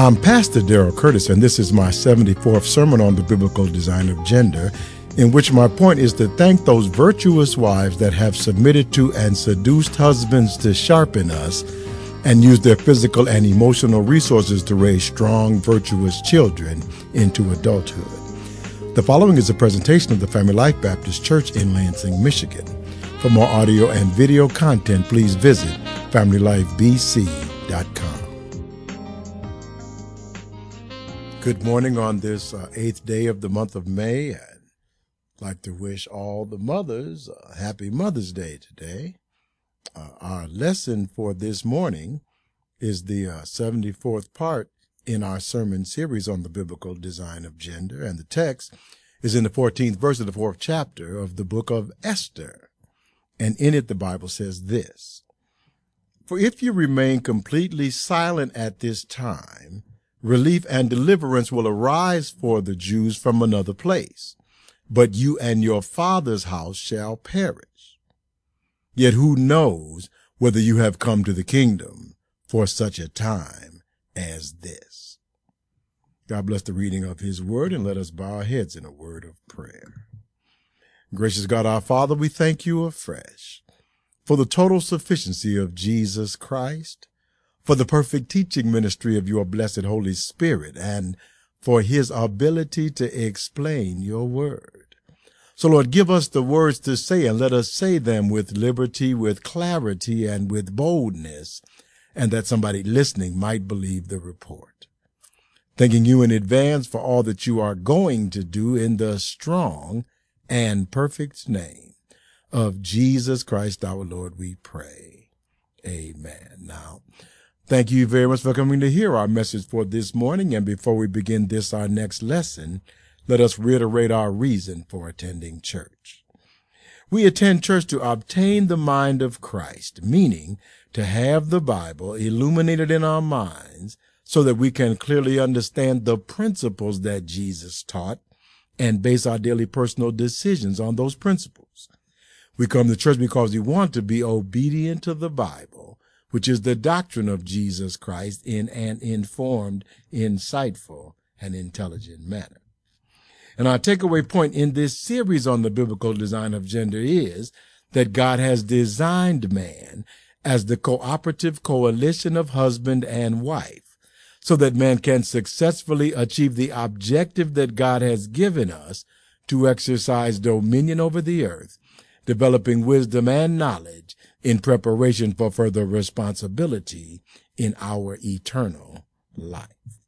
I'm Pastor Daryl Curtis, and this is my 74th sermon on the biblical design of gender, in which my point is to thank those virtuous wives that have submitted to and seduced husbands to sharpen us and use their physical and emotional resources to raise strong, virtuous children into adulthood. The following is a presentation of the Family Life Baptist Church in Lansing, Michigan. For more audio and video content, please visit FamilyLifeBC.com. Good morning on this uh, eighth day of the month of May. I'd like to wish all the mothers a happy Mother's Day today. Uh, our lesson for this morning is the uh, 74th part in our sermon series on the biblical design of gender, and the text is in the 14th verse of the fourth chapter of the book of Esther. And in it, the Bible says this For if you remain completely silent at this time, relief and deliverance will arise for the Jews from another place, but you and your father's house shall perish. Yet who knows whether you have come to the kingdom for such a time as this? God bless the reading of his word and let us bow our heads in a word of prayer. Gracious God our Father, we thank you afresh for the total sufficiency of Jesus Christ for the perfect teaching ministry of your blessed Holy Spirit and for his ability to explain your word. So Lord, give us the words to say and let us say them with liberty, with clarity, and with boldness, and that somebody listening might believe the report. Thanking you in advance for all that you are going to do in the strong and perfect name of Jesus Christ our Lord, we pray. Amen. Now, Thank you very much for coming to hear our message for this morning. And before we begin this, our next lesson, let us reiterate our reason for attending church. We attend church to obtain the mind of Christ, meaning to have the Bible illuminated in our minds so that we can clearly understand the principles that Jesus taught and base our daily personal decisions on those principles. We come to church because we want to be obedient to the Bible which is the doctrine of Jesus Christ in an informed, insightful, and intelligent manner. And our takeaway point in this series on the biblical design of gender is that God has designed man as the cooperative coalition of husband and wife so that man can successfully achieve the objective that God has given us to exercise dominion over the earth, developing wisdom and knowledge in preparation for further responsibility in our eternal life.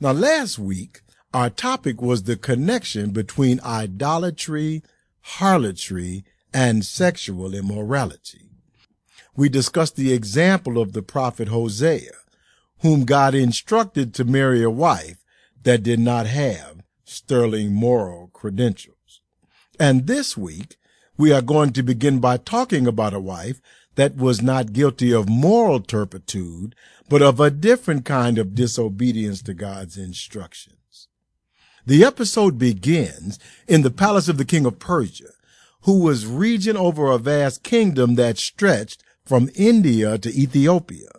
Now, last week, our topic was the connection between idolatry, harlotry, and sexual immorality. We discussed the example of the prophet Hosea, whom God instructed to marry a wife that did not have sterling moral credentials. And this week, we are going to begin by talking about a wife that was not guilty of moral turpitude, but of a different kind of disobedience to God's instructions. The episode begins in the palace of the king of Persia, who was regent over a vast kingdom that stretched from India to Ethiopia,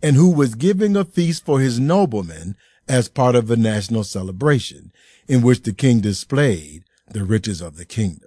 and who was giving a feast for his noblemen as part of a national celebration in which the king displayed the riches of the kingdom.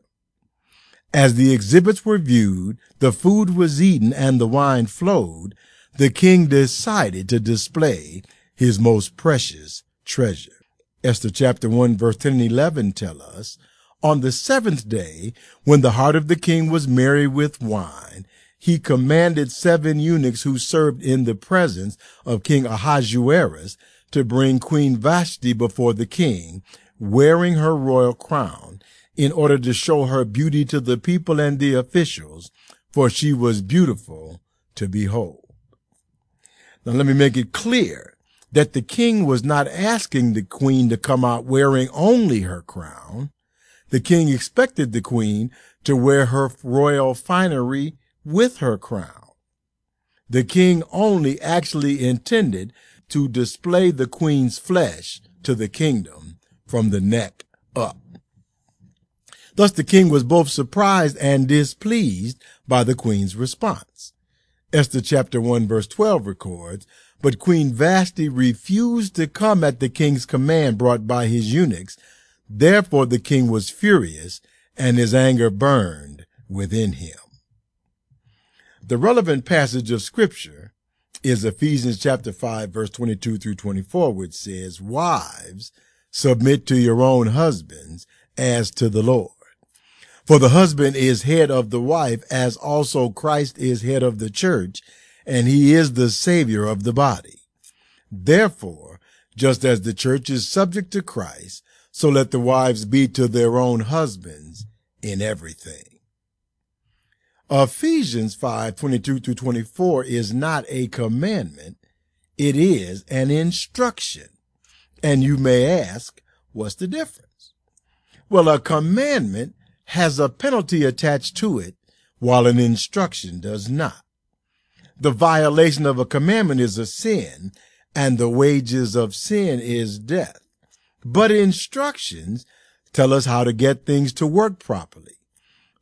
As the exhibits were viewed, the food was eaten, and the wine flowed, the king decided to display his most precious treasure. Esther chapter 1 verse 10 and 11 tell us, on the seventh day, when the heart of the king was merry with wine, he commanded seven eunuchs who served in the presence of King Ahasuerus to bring Queen Vashti before the king, wearing her royal crown, in order to show her beauty to the people and the officials, for she was beautiful to behold. Now let me make it clear that the king was not asking the queen to come out wearing only her crown. The king expected the queen to wear her royal finery with her crown. The king only actually intended to display the queen's flesh to the kingdom from the neck up. Thus the king was both surprised and displeased by the queen's response. Esther chapter 1 verse 12 records, but Queen Vashti refused to come at the king's command brought by his eunuchs. Therefore the king was furious and his anger burned within him. The relevant passage of scripture is Ephesians chapter 5 verse 22 through 24, which says, Wives, submit to your own husbands as to the Lord. For the husband is head of the wife, as also Christ is head of the church, and he is the savior of the body. Therefore, just as the church is subject to Christ, so let the wives be to their own husbands in everything. Ephesians 5, 22 through 24 is not a commandment. It is an instruction. And you may ask, what's the difference? Well, a commandment has a penalty attached to it, while an instruction does not. The violation of a commandment is a sin, and the wages of sin is death. But instructions tell us how to get things to work properly.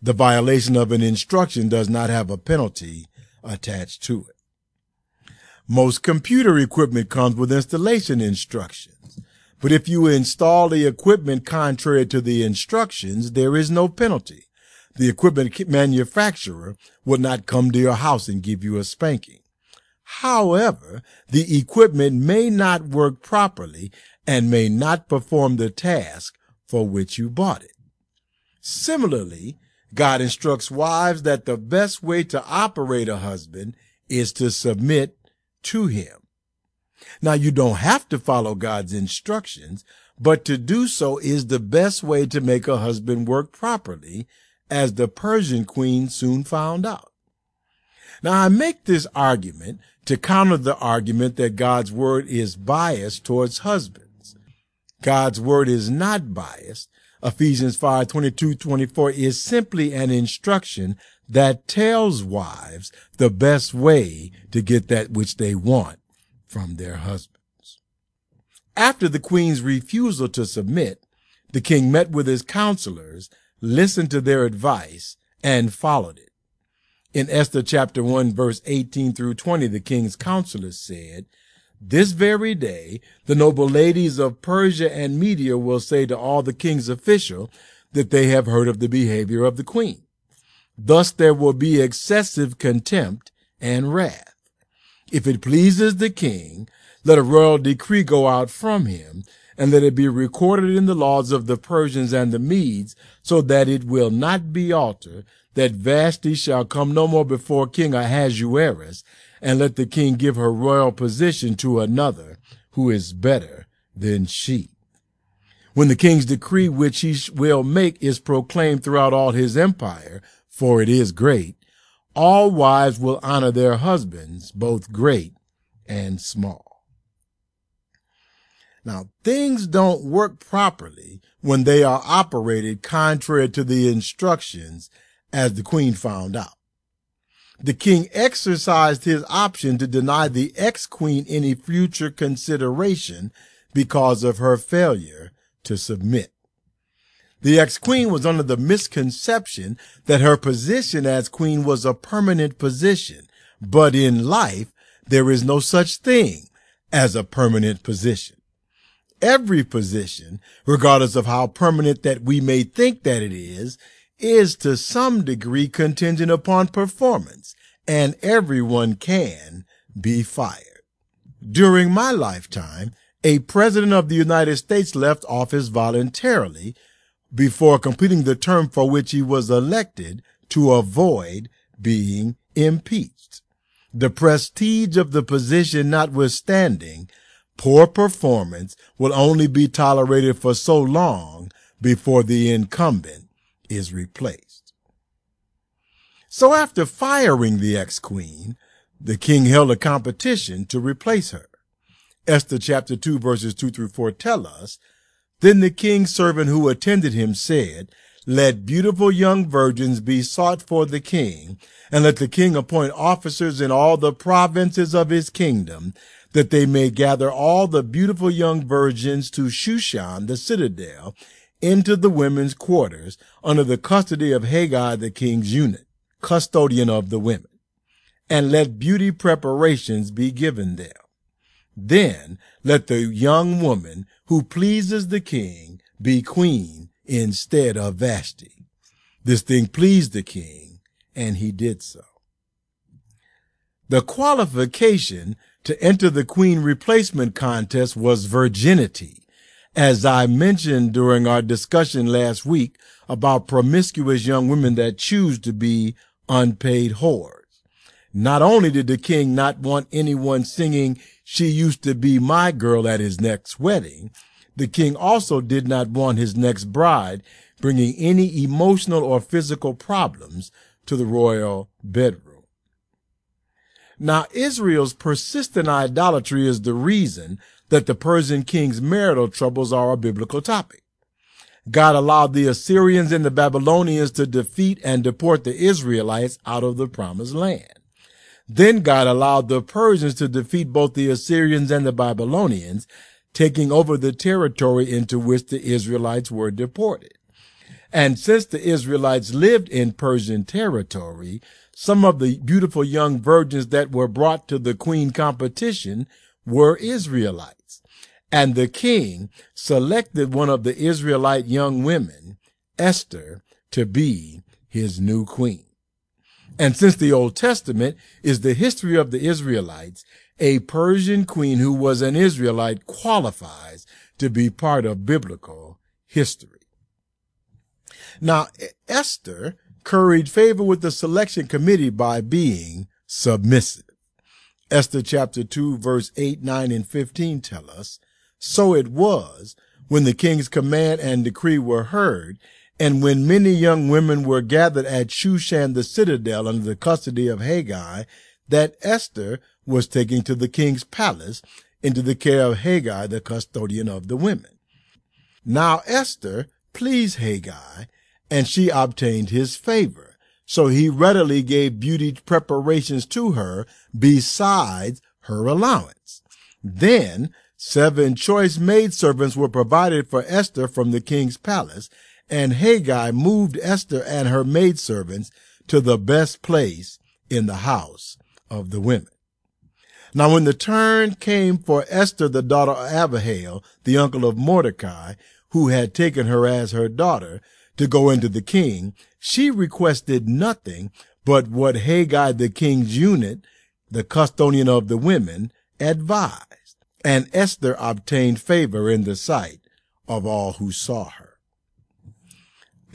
The violation of an instruction does not have a penalty attached to it. Most computer equipment comes with installation instructions. But if you install the equipment contrary to the instructions, there is no penalty. The equipment manufacturer will not come to your house and give you a spanking. However, the equipment may not work properly and may not perform the task for which you bought it. Similarly, God instructs wives that the best way to operate a husband is to submit to him. Now, you don't have to follow God's instructions, but to do so is the best way to make a husband work properly, as the Persian queen soon found out. Now, I make this argument to counter the argument that God's word is biased towards husbands. God's word is not biased, Ephesians 5, 22, 24 is simply an instruction that tells wives the best way to get that which they want from their husbands. After the queen's refusal to submit, the king met with his counselors, listened to their advice, and followed it. In Esther chapter 1 verse 18 through 20, the king's counselors said, this very day, the noble ladies of Persia and Media will say to all the king's official that they have heard of the behavior of the queen. Thus there will be excessive contempt and wrath. If it pleases the king, let a royal decree go out from him, and let it be recorded in the laws of the Persians and the Medes, so that it will not be altered, that Vashti shall come no more before King Ahasuerus, and let the king give her royal position to another who is better than she. When the king's decree which he will make is proclaimed throughout all his empire, for it is great, all wives will honor their husbands, both great and small. Now, things don't work properly when they are operated contrary to the instructions as the queen found out the king exercised his option to deny the ex-queen any future consideration because of her failure to submit. The ex-queen was under the misconception that her position as queen was a permanent position, but in life, there is no such thing as a permanent position. Every position, regardless of how permanent that we may think that it is, is to some degree contingent upon performance, and everyone can be fired. During my lifetime, a president of the United States left office voluntarily before completing the term for which he was elected to avoid being impeached. The prestige of the position notwithstanding, poor performance will only be tolerated for so long before the incumbent is replaced. So after firing the ex-queen, the king held a competition to replace her. Esther chapter 2 verses 2 through 4 tell us, Then the king's servant who attended him said, Let beautiful young virgins be sought for the king, and let the king appoint officers in all the provinces of his kingdom, that they may gather all the beautiful young virgins to Shushan, the citadel, into the women's quarters under the custody of Hegai, the king's eunuch, custodian of the women, and let beauty preparations be given them. Then let the young woman who pleases the king be queen instead of Vashti. This thing pleased the king, and he did so. The qualification to enter the queen replacement contest was virginity, as I mentioned during our discussion last week about promiscuous young women that choose to be unpaid whores. Not only did the king not want anyone singing, She Used to Be My Girl at his next wedding, the king also did not want his next bride bringing any emotional or physical problems to the royal bedroom. Now, Israel's persistent idolatry is the reason that the Persian king's marital troubles are a biblical topic. God allowed the Assyrians and the Babylonians to defeat and deport the Israelites out of the promised land. Then God allowed the Persians to defeat both the Assyrians and the Babylonians, taking over the territory into which the Israelites were deported. And since the Israelites lived in Persian territory, some of the beautiful young virgins that were brought to the queen competition were Israelites. And the king selected one of the Israelite young women, Esther, to be his new queen. And since the Old Testament is the history of the Israelites, a Persian queen who was an Israelite qualifies to be part of biblical history. Now, Esther curried favor with the selection committee by being submissive. Esther chapter 2 verse 8, 9, and 15 tell us, So it was when the king's command and decree were heard and when many young women were gathered at Shushan the citadel under the custody of Hegai, that Esther was taken to the king's palace into the care of Hegai, the custodian of the women. Now Esther pleased Hegai, and she obtained his favor. So he readily gave beauty preparations to her besides her allowance. Then seven choice maidservants were provided for Esther from the king's palace, and Hegai moved Esther and her maidservants to the best place in the house of the women. Now, when the turn came for Esther, the daughter of Abihail, the uncle of Mordecai, who had taken her as her daughter, to go into the king, she requested nothing but what Hegai, the king's eunuch, the custodian of the women, advised. And Esther obtained favor in the sight of all who saw her.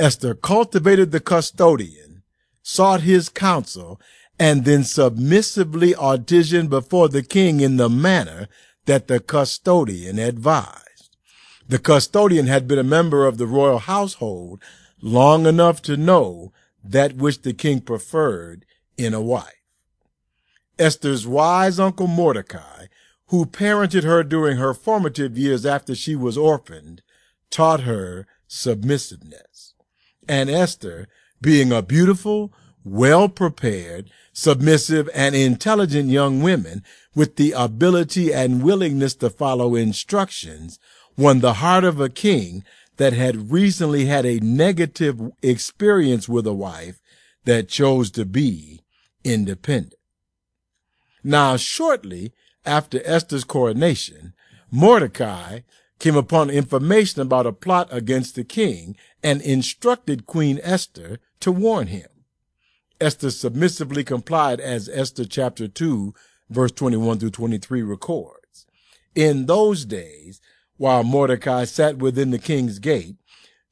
Esther cultivated the custodian, sought his counsel, and then submissively auditioned before the king in the manner that the custodian advised. The custodian had been a member of the royal household long enough to know that which the king preferred in a wife. Esther's wise uncle Mordecai, who parented her during her formative years after she was orphaned, taught her submissiveness and Esther, being a beautiful, well prepared, submissive, and intelligent young women with the ability and willingness to follow instructions, won the heart of a king that had recently had a negative experience with a wife that chose to be independent. Now, shortly after Esther's coronation, Mordecai came upon information about a plot against the king and instructed Queen Esther to warn him. Esther submissively complied as Esther chapter 2 verse 21 through 23 records. In those days, while Mordecai sat within the king's gate,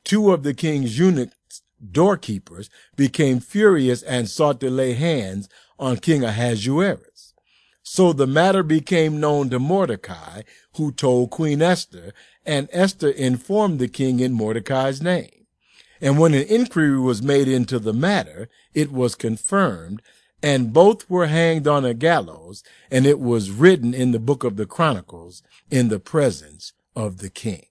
two of the king's eunuchs, doorkeepers, became furious and sought to lay hands on King Ahasuerus. So the matter became known to Mordecai, who told Queen Esther, and Esther informed the king in Mordecai's name. And when an inquiry was made into the matter, it was confirmed, and both were hanged on a gallows, and it was written in the book of the Chronicles in the presence of the king.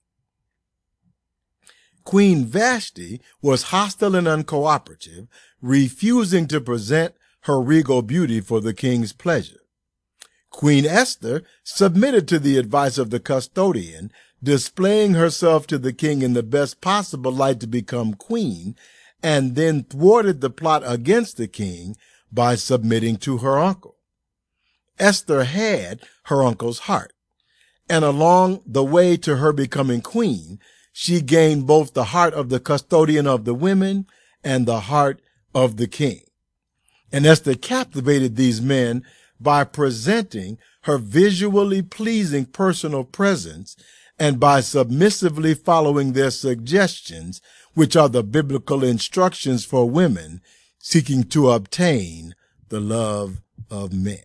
Queen Vashti was hostile and uncooperative, refusing to present her regal beauty for the king's pleasure. Queen Esther submitted to the advice of the custodian displaying herself to the king in the best possible light to become queen, and then thwarted the plot against the king by submitting to her uncle. Esther had her uncle's heart. And along the way to her becoming queen, she gained both the heart of the custodian of the women and the heart of the king. And Esther captivated these men by presenting her visually pleasing personal presence and by submissively following their suggestions, which are the biblical instructions for women seeking to obtain the love of men.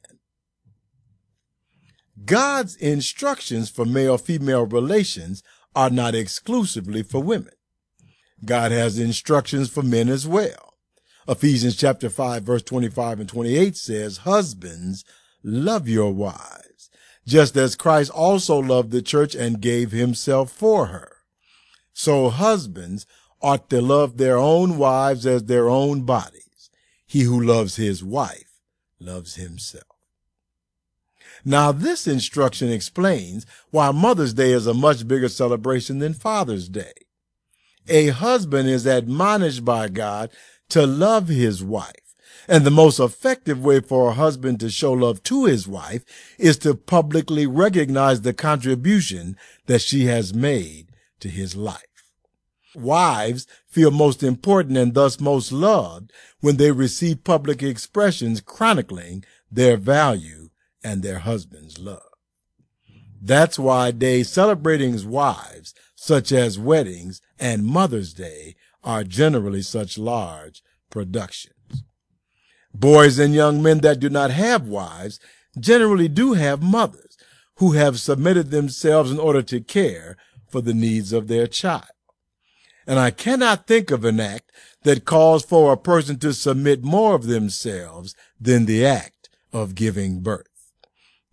God's instructions for male-female relations are not exclusively for women. God has instructions for men as well. Ephesians chapter 5 verse 25 and 28 says, Husbands, love your wives, just as Christ also loved the church and gave himself for her. So husbands ought to love their own wives as their own bodies. He who loves his wife loves himself. Now, this instruction explains why Mother's Day is a much bigger celebration than Father's Day. A husband is admonished by God to love his wife. And the most effective way for a husband to show love to his wife is to publicly recognize the contribution that she has made to his life. Wives feel most important and thus most loved when they receive public expressions chronicling their value and their husbands' love. That's why days celebrating wives, such as weddings and Mother's Day, are generally such large productions. Boys and young men that do not have wives generally do have mothers who have submitted themselves in order to care for the needs of their child. And I cannot think of an act that calls for a person to submit more of themselves than the act of giving birth.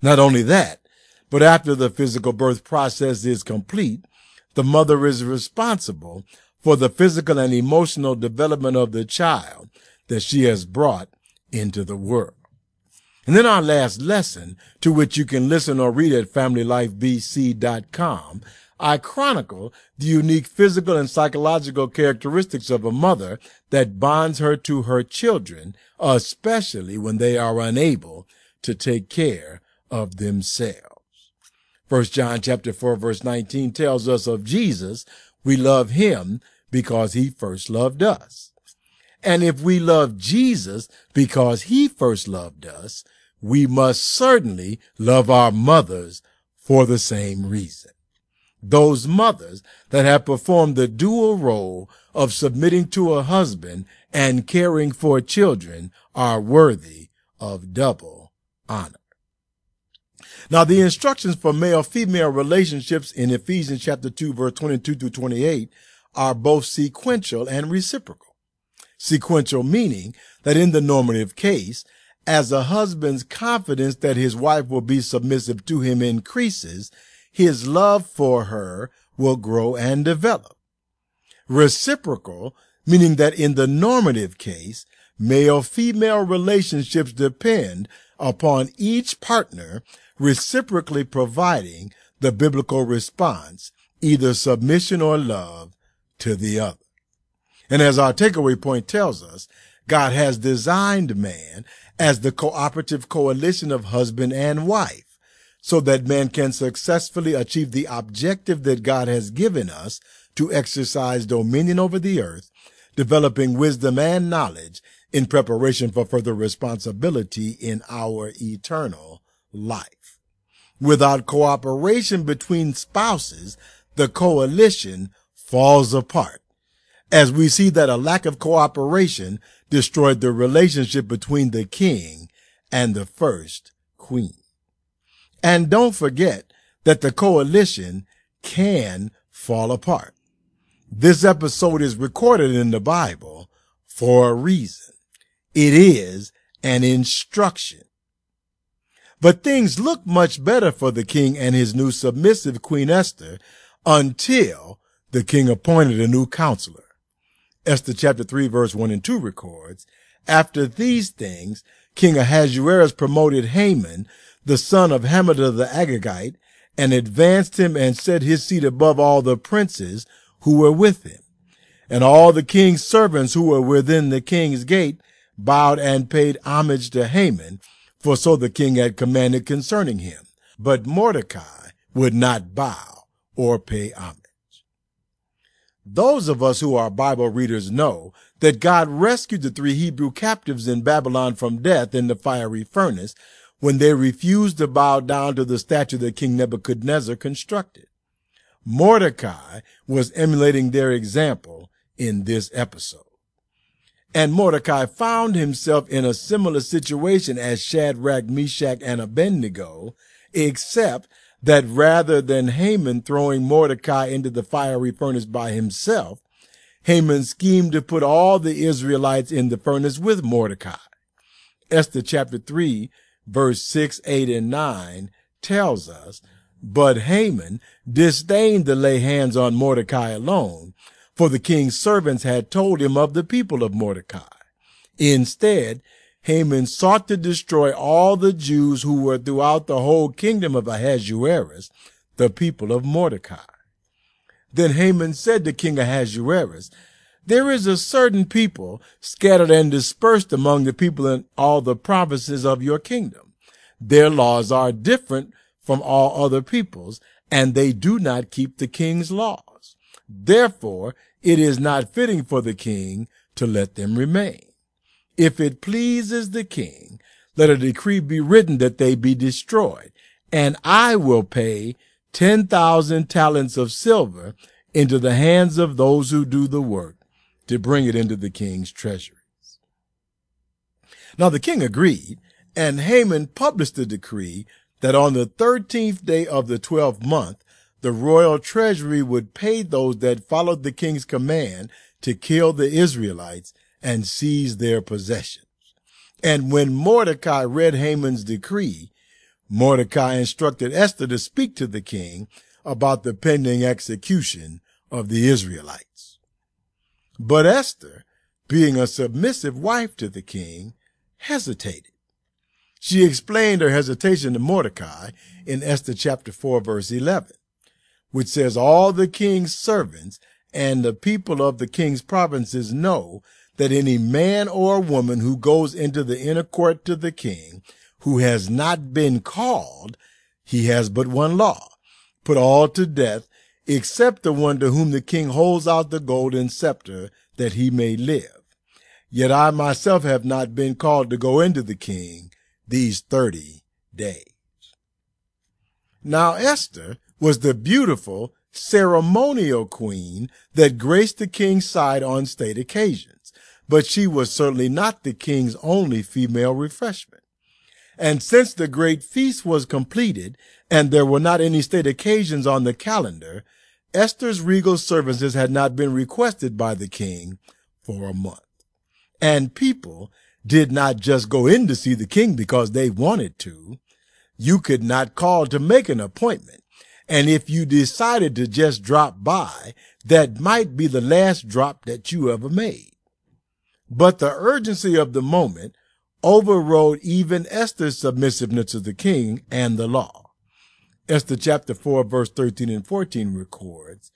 Not only that, but after the physical birth process is complete, the mother is responsible for the physical and emotional development of the child that she has brought into the world. And then our last lesson, to which you can listen or read at FamilyLifeBC.com, I chronicle the unique physical and psychological characteristics of a mother that bonds her to her children, especially when they are unable to take care of themselves. First John chapter 4 verse 19 tells us of Jesus, we love him because he first loved us. And if we love Jesus because he first loved us, we must certainly love our mothers for the same reason. Those mothers that have performed the dual role of submitting to a husband and caring for children are worthy of double honor. Now, the instructions for male female relationships in Ephesians chapter 2, verse 22 to 28 are both sequential and reciprocal. Sequential meaning that in the normative case, as a husband's confidence that his wife will be submissive to him increases, his love for her will grow and develop. Reciprocal, meaning that in the normative case, male female relationships depend upon each partner reciprocally providing the biblical response, either submission or love to the other. And as our takeaway point tells us, God has designed man as the cooperative coalition of husband and wife so that man can successfully achieve the objective that God has given us to exercise dominion over the earth, developing wisdom and knowledge in preparation for further responsibility in our eternal life. Without cooperation between spouses, the coalition falls apart. As we see that a lack of cooperation destroyed the relationship between the king and the first queen. And don't forget that the coalition can fall apart. This episode is recorded in the Bible for a reason. It is an instruction. But things looked much better for the king and his new submissive Queen Esther until the king appointed a new counselor. Esther chapter 3 verse 1 and 2 records, After these things, King Ahasuerus promoted Haman, the son of Hammedatha the Agagite, and advanced him and set his seat above all the princes who were with him. And all the king's servants who were within the king's gate bowed and paid homage to Haman, for so the king had commanded concerning him. But Mordecai would not bow or pay homage. Those of us who are Bible readers know that God rescued the three Hebrew captives in Babylon from death in the fiery furnace when they refused to bow down to the statue that King Nebuchadnezzar constructed. Mordecai was emulating their example in this episode. And Mordecai found himself in a similar situation as Shadrach, Meshach, and Abednego, except that rather than Haman throwing Mordecai into the fiery furnace by himself, Haman schemed to put all the Israelites in the furnace with Mordecai. Esther chapter 3, verse 6, 8, and 9 tells us, But Haman disdained to lay hands on Mordecai alone, for the king's servants had told him of the people of Mordecai. Instead, Haman sought to destroy all the Jews who were throughout the whole kingdom of Ahasuerus, the people of Mordecai. Then Haman said to King Ahasuerus, There is a certain people scattered and dispersed among the people in all the provinces of your kingdom. Their laws are different from all other peoples, and they do not keep the king's laws. Therefore, it is not fitting for the king to let them remain. If it pleases the king, let a decree be written that they be destroyed, and I will pay 10,000 talents of silver into the hands of those who do the work to bring it into the king's treasuries. Now the king agreed, and Haman published the decree that on the 13th day of the 12th month, the royal treasury would pay those that followed the king's command to kill the Israelites and seize their possessions. And when Mordecai read Haman's decree, Mordecai instructed Esther to speak to the king about the pending execution of the Israelites. But Esther, being a submissive wife to the king, hesitated. She explained her hesitation to Mordecai in Esther chapter 4 verse 11 which says all the king's servants and the people of the king's provinces know that any man or woman who goes into the inner court to the king who has not been called, he has but one law, put all to death except the one to whom the king holds out the golden scepter that he may live. Yet I myself have not been called to go into the king these thirty days. Now Esther was the beautiful ceremonial queen that graced the king's side on state occasions, but she was certainly not the king's only female refreshment. And since the great feast was completed and there were not any state occasions on the calendar, Esther's regal services had not been requested by the king for a month. And people did not just go in to see the king because they wanted to. You could not call to make an appointment. And if you decided to just drop by, that might be the last drop that you ever made. But the urgency of the moment overrode even Esther's submissiveness to the king and the law. Esther chapter 4 verse 13 and 14 records,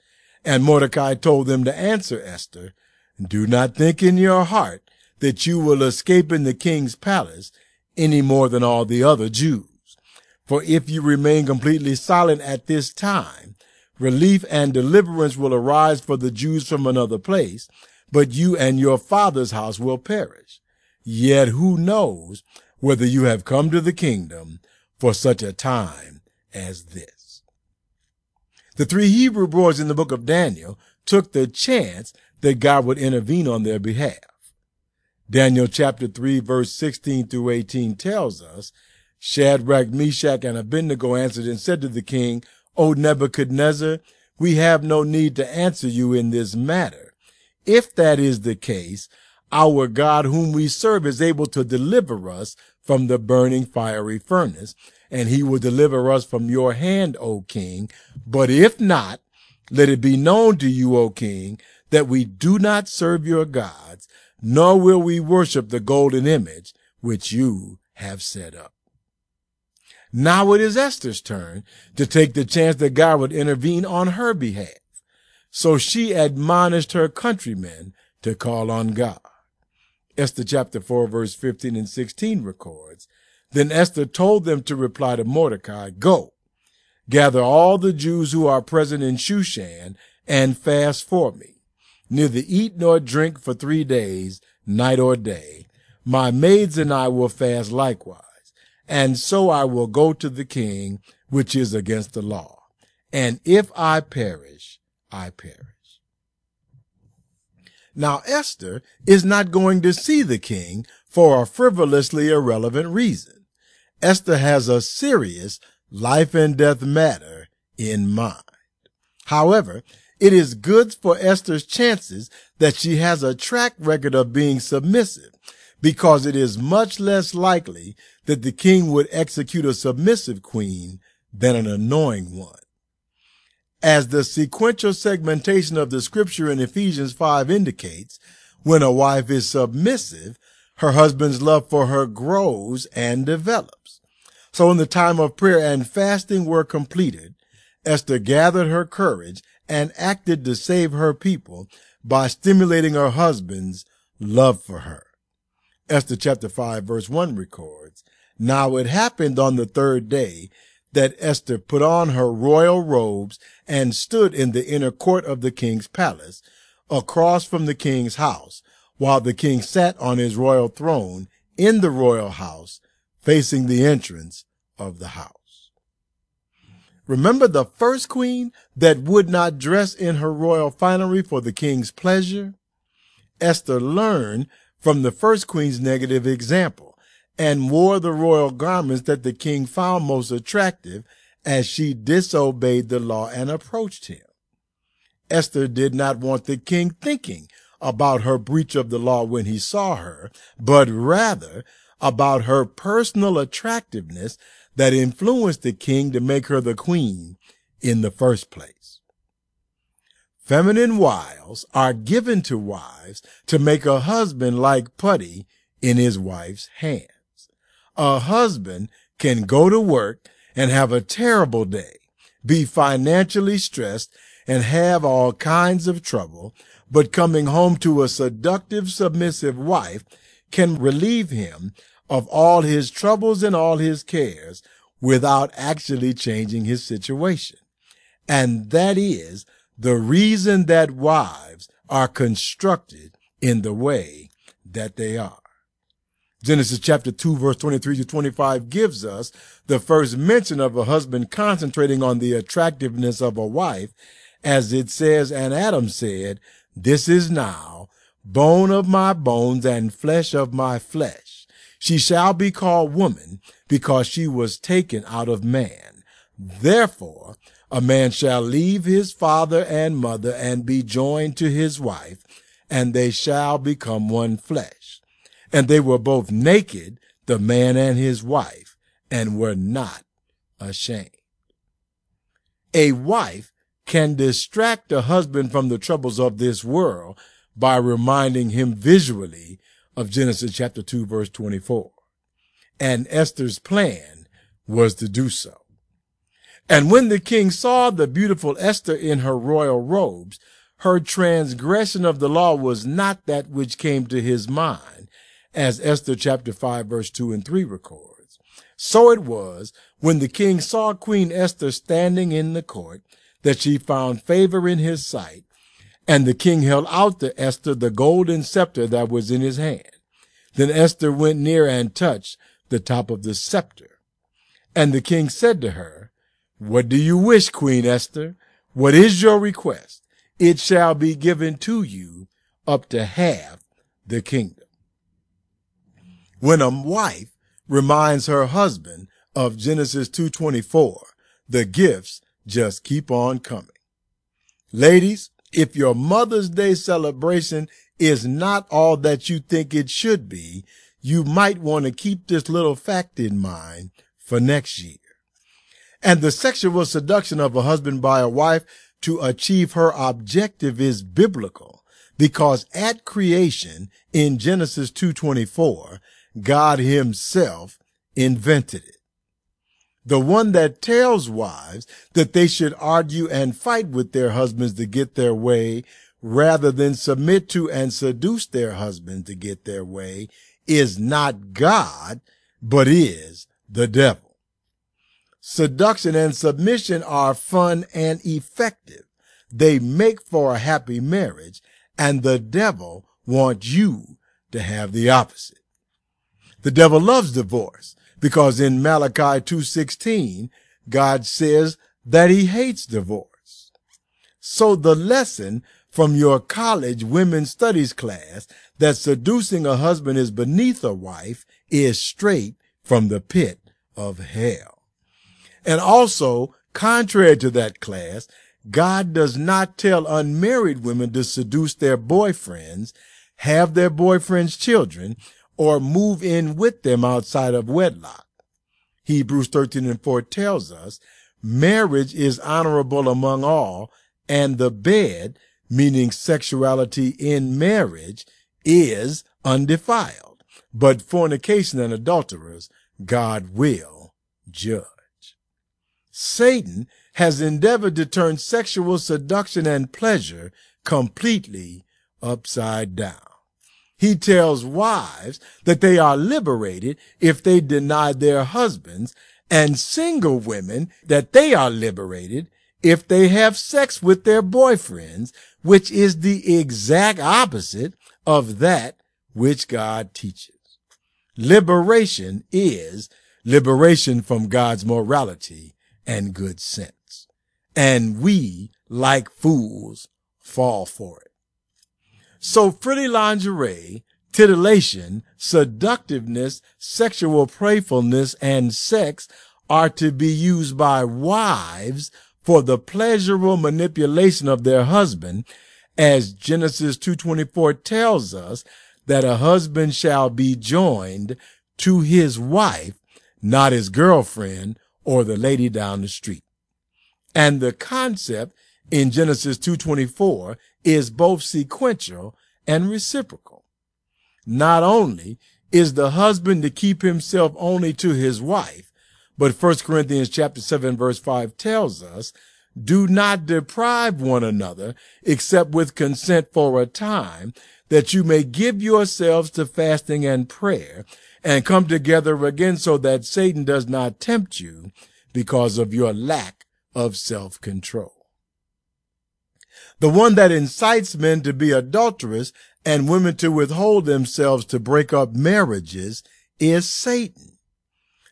And Mordecai told them to answer Esther, Do not think in your heart that you will escape in the king's palace any more than all the other Jews. For if you remain completely silent at this time, relief and deliverance will arise for the Jews from another place, but you and your father's house will perish. Yet who knows whether you have come to the kingdom for such a time as this? The three Hebrew boys in the book of Daniel took the chance that God would intervene on their behalf. Daniel chapter 3 verse 16 through 18 tells us Shadrach, Meshach, and Abednego answered and said to the king, O Nebuchadnezzar, we have no need to answer you in this matter. If that is the case, our God whom we serve is able to deliver us from the burning fiery furnace, and he will deliver us from your hand, O king. But if not, let it be known to you, O king, that we do not serve your gods, nor will we worship the golden image which you have set up. Now it is Esther's turn to take the chance that God would intervene on her behalf. So she admonished her countrymen to call on God. Esther chapter 4 verse 15 and 16 records, Then Esther told them to reply to Mordecai, Go, gather all the Jews who are present in Shushan and fast for me. Neither eat nor drink for three days, night or day. My maids and I will fast likewise. And so I will go to the king, which is against the law. And if I perish, I perish. Now Esther is not going to see the king for a frivolously irrelevant reason. Esther has a serious life and death matter in mind. However, it is good for Esther's chances that she has a track record of being submissive because it is much less likely that the king would execute a submissive queen than an annoying one. As the sequential segmentation of the scripture in Ephesians 5 indicates, when a wife is submissive, her husband's love for her grows and develops. So when the time of prayer and fasting were completed, Esther gathered her courage and acted to save her people by stimulating her husband's love for her. Esther chapter 5 verse 1 records, Now it happened on the third day that Esther put on her royal robes and stood in the inner court of the king's palace, across from the king's house, while the king sat on his royal throne in the royal house, facing the entrance of the house. Remember the first queen that would not dress in her royal finery for the king's pleasure? Esther learned from the first queen's negative example and wore the royal garments that the king found most attractive as she disobeyed the law and approached him. Esther did not want the king thinking about her breach of the law when he saw her, but rather about her personal attractiveness that influenced the king to make her the queen in the first place. Feminine wiles are given to wives to make a husband like putty in his wife's hand a husband can go to work and have a terrible day, be financially stressed, and have all kinds of trouble, but coming home to a seductive, submissive wife can relieve him of all his troubles and all his cares without actually changing his situation. And that is the reason that wives are constructed in the way that they are. Genesis chapter 2 verse 23 to 25 gives us the first mention of a husband concentrating on the attractiveness of a wife as it says, and Adam said, this is now bone of my bones and flesh of my flesh. She shall be called woman because she was taken out of man. Therefore, a man shall leave his father and mother and be joined to his wife, and they shall become one flesh. And they were both naked, the man and his wife, and were not ashamed. A wife can distract a husband from the troubles of this world by reminding him visually of Genesis chapter 2 verse 24. And Esther's plan was to do so. And when the king saw the beautiful Esther in her royal robes, her transgression of the law was not that which came to his mind as Esther chapter 5 verse 2 and 3 records. So it was when the king saw Queen Esther standing in the court that she found favor in his sight, and the king held out to Esther the golden scepter that was in his hand. Then Esther went near and touched the top of the scepter. And the king said to her, What do you wish, Queen Esther? What is your request? It shall be given to you up to half the kingdom when a wife reminds her husband of Genesis 2:24, the gifts just keep on coming. Ladies, if your Mother's Day celebration is not all that you think it should be, you might want to keep this little fact in mind for next year. And the sexual seduction of a husband by a wife to achieve her objective is biblical because at creation in Genesis 2:24 God himself invented it. The one that tells wives that they should argue and fight with their husbands to get their way rather than submit to and seduce their husbands to get their way is not God, but is the devil. seduction and submission are fun and effective. They make for a happy marriage, and the devil wants you to have the opposite. The devil loves divorce because in Malachi 2:16, God says that he hates divorce. So the lesson from your college women's studies class that seducing a husband is beneath a wife is straight from the pit of hell. And also, contrary to that class, God does not tell unmarried women to seduce their boyfriends, have their boyfriends' children, or move in with them outside of wedlock. Hebrews 13 and 4 tells us marriage is honorable among all, and the bed, meaning sexuality in marriage, is undefiled. But fornication and adulterers, God will judge. Satan has endeavored to turn sexual seduction and pleasure completely upside down. He tells wives that they are liberated if they deny their husbands and single women that they are liberated if they have sex with their boyfriends, which is the exact opposite of that which God teaches. Liberation is liberation from God's morality and good sense. And we, like fools, fall for it. So frilly lingerie, titillation, seductiveness, sexual playfulness, and sex are to be used by wives for the pleasurable manipulation of their husband, as Genesis 2.24 tells us that a husband shall be joined to his wife, not his girlfriend or the lady down the street. And the concept in Genesis 2.24 is both sequential and reciprocal. Not only is the husband to keep himself only to his wife, but 1 Corinthians chapter 7 verse 5 tells us, do not deprive one another except with consent for a time that you may give yourselves to fasting and prayer and come together again so that Satan does not tempt you because of your lack of self-control. The one that incites men to be adulterous and women to withhold themselves to break up marriages is Satan.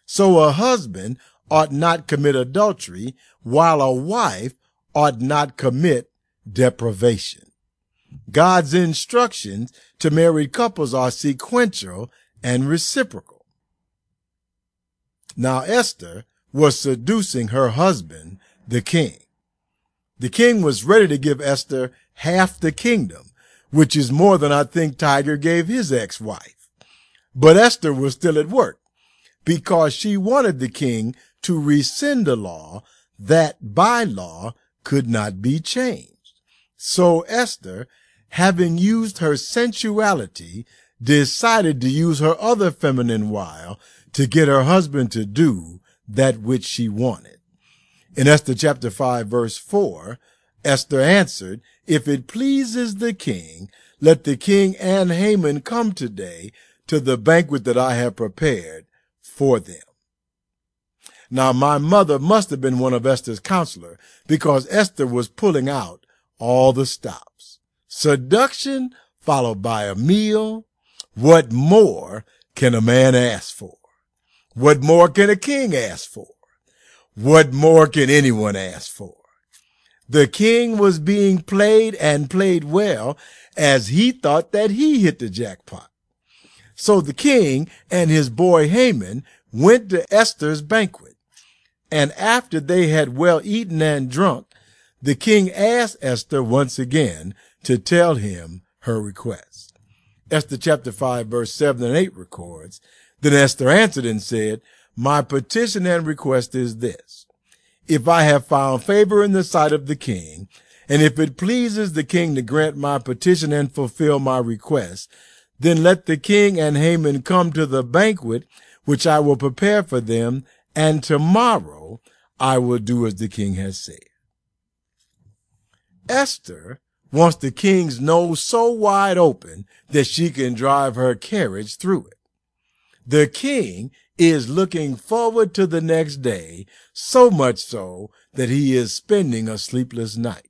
So a husband ought not commit adultery while a wife ought not commit deprivation. God's instructions to married couples are sequential and reciprocal. Now Esther was seducing her husband, the king. The king was ready to give Esther half the kingdom, which is more than I think Tiger gave his ex-wife. But Esther was still at work because she wanted the king to rescind a law that by law could not be changed. So Esther, having used her sensuality, decided to use her other feminine wile to get her husband to do that which she wanted. In Esther chapter 5 verse 4, Esther answered, If it pleases the king, let the king and Haman come today to the banquet that I have prepared for them. Now my mother must have been one of Esther's counselor because Esther was pulling out all the stops. Seduction followed by a meal. What more can a man ask for? What more can a king ask for? What more can anyone ask for? The king was being played and played well as he thought that he hit the jackpot. So the king and his boy Haman went to Esther's banquet. And after they had well eaten and drunk, the king asked Esther once again to tell him her request. Esther chapter 5 verse 7 and 8 records, Then Esther answered and said, My petition and request is this. If I have found favor in the sight of the king, and if it pleases the king to grant my petition and fulfill my request, then let the king and Haman come to the banquet which I will prepare for them, and tomorrow I will do as the king has said. Esther wants the king's nose so wide open that she can drive her carriage through it. The king is looking forward to the next day, so much so that he is spending a sleepless night.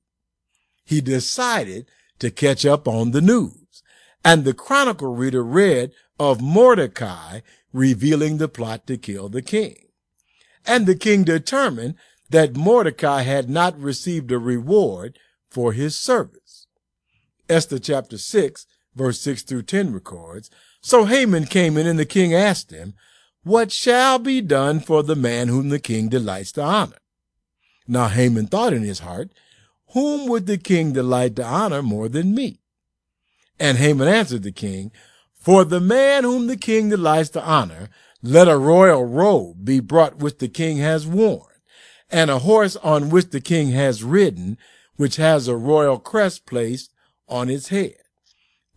He decided to catch up on the news, and the chronicle reader read of Mordecai revealing the plot to kill the king. And the king determined that Mordecai had not received a reward for his service. Esther chapter 6, verse 6 through 10 records, So Haman came in and the king asked him, What shall be done for the man whom the king delights to honor? Now Haman thought in his heart, Whom would the king delight to honor more than me? And Haman answered the king, For the man whom the king delights to honor, let a royal robe be brought which the king has worn and a horse on which the king has ridden, which has a royal crest placed on its head.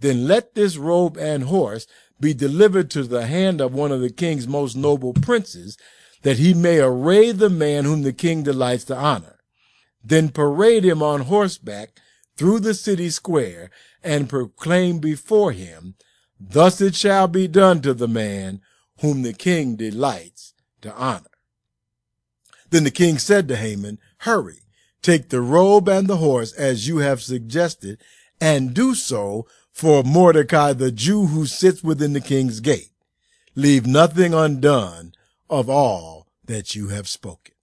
Then let this robe and horse be delivered to the hand of one of the king's most noble princes, that he may array the man whom the king delights to honor. Then parade him on horseback through the city square and proclaim before him, Thus it shall be done to the man whom the king delights to honor. Then the king said to Haman, Hurry, take the robe and the horse as you have suggested, and do so for Mordecai the Jew who sits within the king's gate. Leave nothing undone of all that you have spoken.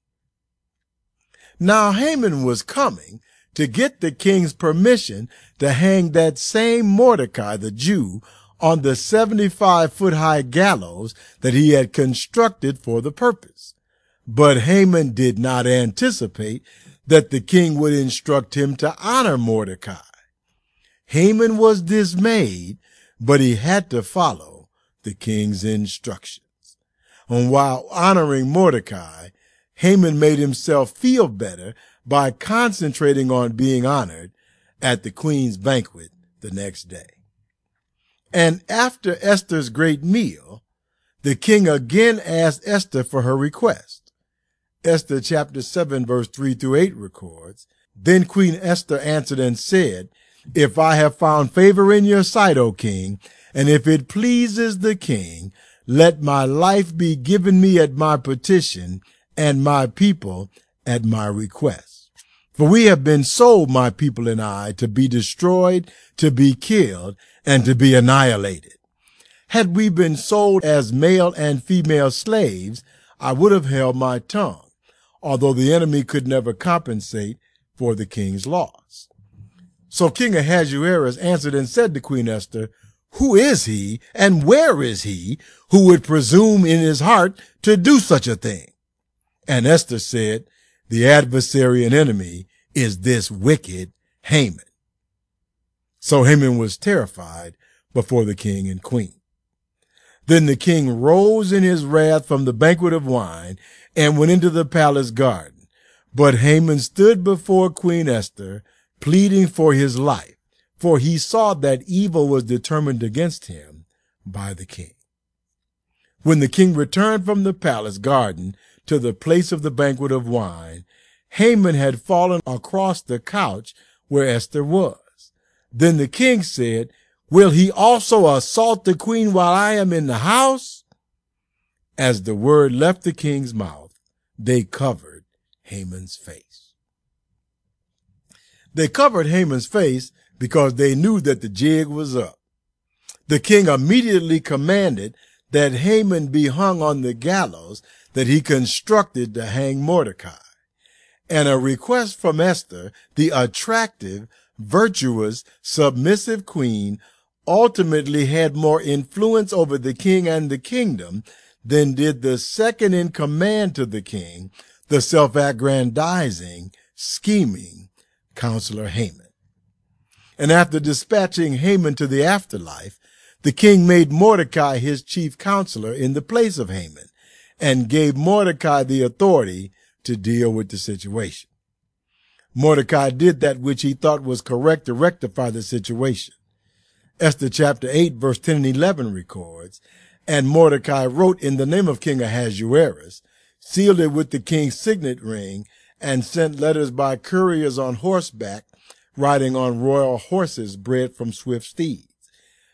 Now Haman was coming to get the king's permission to hang that same Mordecai the Jew on the 75 foot high gallows that he had constructed for the purpose. But Haman did not anticipate that the king would instruct him to honor Mordecai. Haman was dismayed, but he had to follow the king's instructions. And while honoring Mordecai, Haman made himself feel better by concentrating on being honored at the queen's banquet the next day. And after Esther's great meal, the king again asked Esther for her request. Esther chapter 7 verse 3 through 8 records, Then Queen Esther answered and said, If I have found favor in your sight, O king, and if it pleases the king, let my life be given me at my petition and my people at my request. For we have been sold, my people and I, to be destroyed, to be killed, and to be annihilated. Had we been sold as male and female slaves, I would have held my tongue although the enemy could never compensate for the king's loss. So King Ahasuerus answered and said to Queen Esther, Who is he and where is he who would presume in his heart to do such a thing? And Esther said, The adversary and enemy is this wicked Haman. So Haman was terrified before the king and queen. Then the king rose in his wrath from the banquet of wine and went into the palace garden. But Haman stood before Queen Esther, pleading for his life, for he saw that evil was determined against him by the king. When the king returned from the palace garden to the place of the banquet of wine, Haman had fallen across the couch where Esther was. Then the king said, Will he also assault the queen while I am in the house? As the word left the king's mouth, they covered Haman's face. They covered Haman's face because they knew that the jig was up. The king immediately commanded that Haman be hung on the gallows that he constructed to hang Mordecai. And a request from Esther, the attractive, virtuous, submissive queen ultimately had more influence over the king and the kingdom than did the second in command to the king, the self-aggrandizing, scheming counselor Haman. And after dispatching Haman to the afterlife, the king made Mordecai his chief counselor in the place of Haman and gave Mordecai the authority to deal with the situation. Mordecai did that which he thought was correct to rectify the situation. Esther chapter 8 verse 10 and 11 records, And Mordecai wrote in the name of King Ahasuerus, sealed it with the king's signet ring, and sent letters by couriers on horseback, riding on royal horses bred from swift steeds.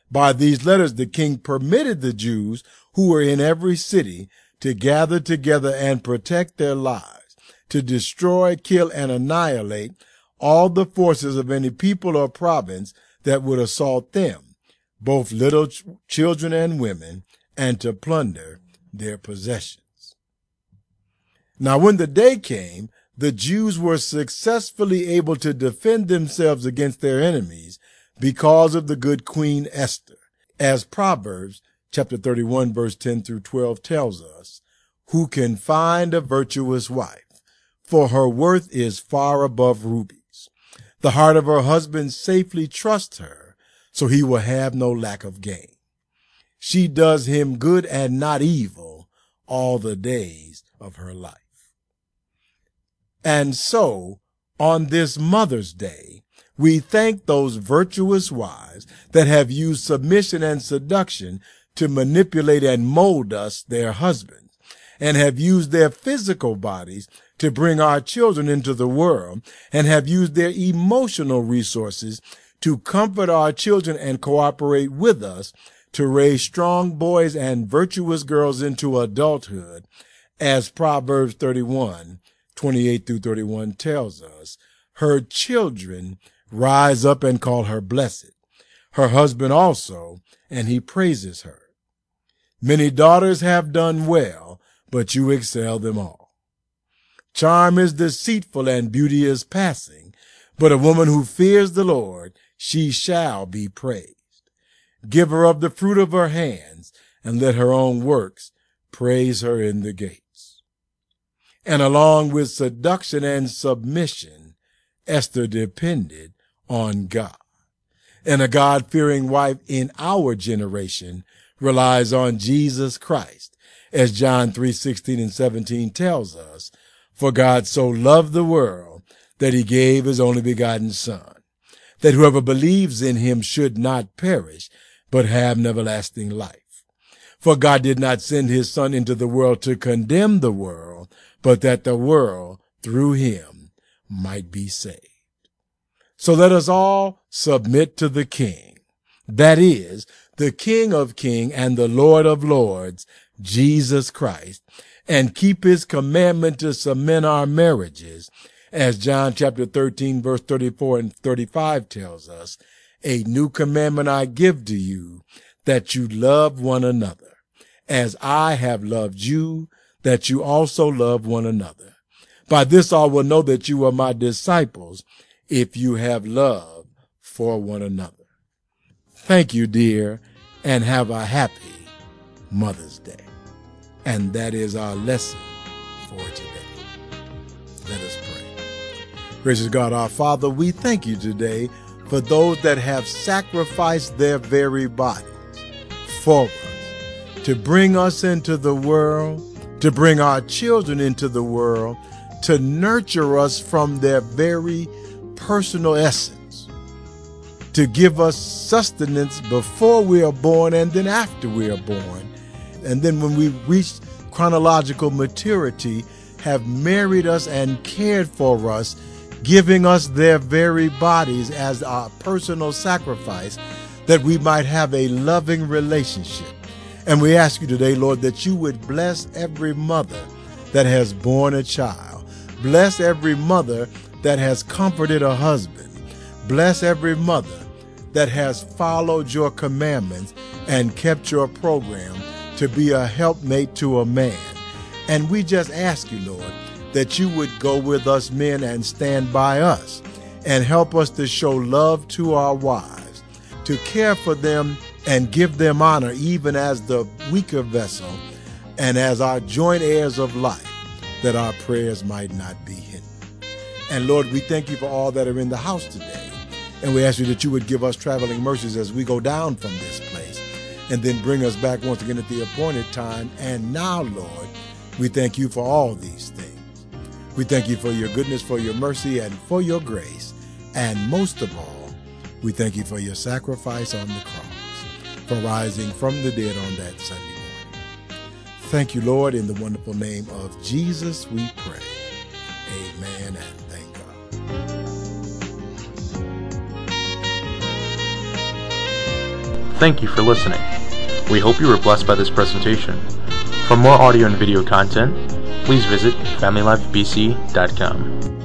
By these letters the king permitted the Jews who were in every city to gather together and protect their lives, to destroy, kill, and annihilate all the forces of any people or province that would assault them, both little ch- children and women, and to plunder their possessions. Now, when the day came, the Jews were successfully able to defend themselves against their enemies because of the good Queen Esther, as Proverbs chapter 31 verse 10 through 12 tells us, who can find a virtuous wife, for her worth is far above rubies. The heart of her husband safely trusts her, so he will have no lack of gain. She does him good and not evil all the days of her life. And so, on this Mother's Day, we thank those virtuous wives that have used submission and seduction to manipulate and mold us, their husbands, and have used their physical bodies to bring our children into the world, and have used their emotional resources to comfort our children and cooperate with us to raise strong boys and virtuous girls into adulthood, as Proverbs 31, 28 through 31 tells us. Her children rise up and call her blessed. Her husband also, and he praises her. Many daughters have done well, but you excel them all. Charm is deceitful and beauty is passing, but a woman who fears the Lord, she shall be praised. Give her of the fruit of her hands, and let her own works praise her in the gates. And along with seduction and submission, Esther depended on God. And a God-fearing wife in our generation relies on Jesus Christ, as John 3, 16 and 17 tells us, for God so loved the world that he gave his only begotten son, that whoever believes in him should not perish, but have everlasting life. For God did not send his son into the world to condemn the world, but that the world through him might be saved. So let us all submit to the king. That is, the King of Kings and the Lord of Lords, Jesus Christ, and keep his commandment to cement our marriages, as John chapter 13 verse 34 and 35 tells us, a new commandment I give to you, that you love one another, as I have loved you, that you also love one another. By this all will know that you are my disciples, if you have love for one another. Thank you, dear, and have a happy Mother's Day. And that is our lesson for today. Let us pray. Gracious God, our Father, we thank you today for those that have sacrificed their very bodies for us to bring us into the world, to bring our children into the world, to nurture us from their very personal essence to give us sustenance before we are born and then after we are born. And then when we reach chronological maturity, have married us and cared for us, giving us their very bodies as our personal sacrifice, that we might have a loving relationship. And we ask you today, Lord, that you would bless every mother that has borne a child. Bless every mother that has comforted a husband. Bless every mother that has followed your commandments and kept your program to be a helpmate to a man. And we just ask you, Lord, that you would go with us men and stand by us and help us to show love to our wives, to care for them and give them honor, even as the weaker vessel and as our joint heirs of life, that our prayers might not be hidden. And Lord, we thank you for all that are in the house today. And we ask you that you would give us traveling mercies as we go down from this place and then bring us back once again at the appointed time. And now, Lord, we thank you for all these things. We thank you for your goodness, for your mercy, and for your grace. And most of all, we thank you for your sacrifice on the cross, for rising from the dead on that Sunday morning. Thank you, Lord, in the wonderful name of Jesus, we pray. Amen and thank God. Thank you for listening. We hope you were blessed by this presentation. For more audio and video content, please visit FamilyLifeBC.com.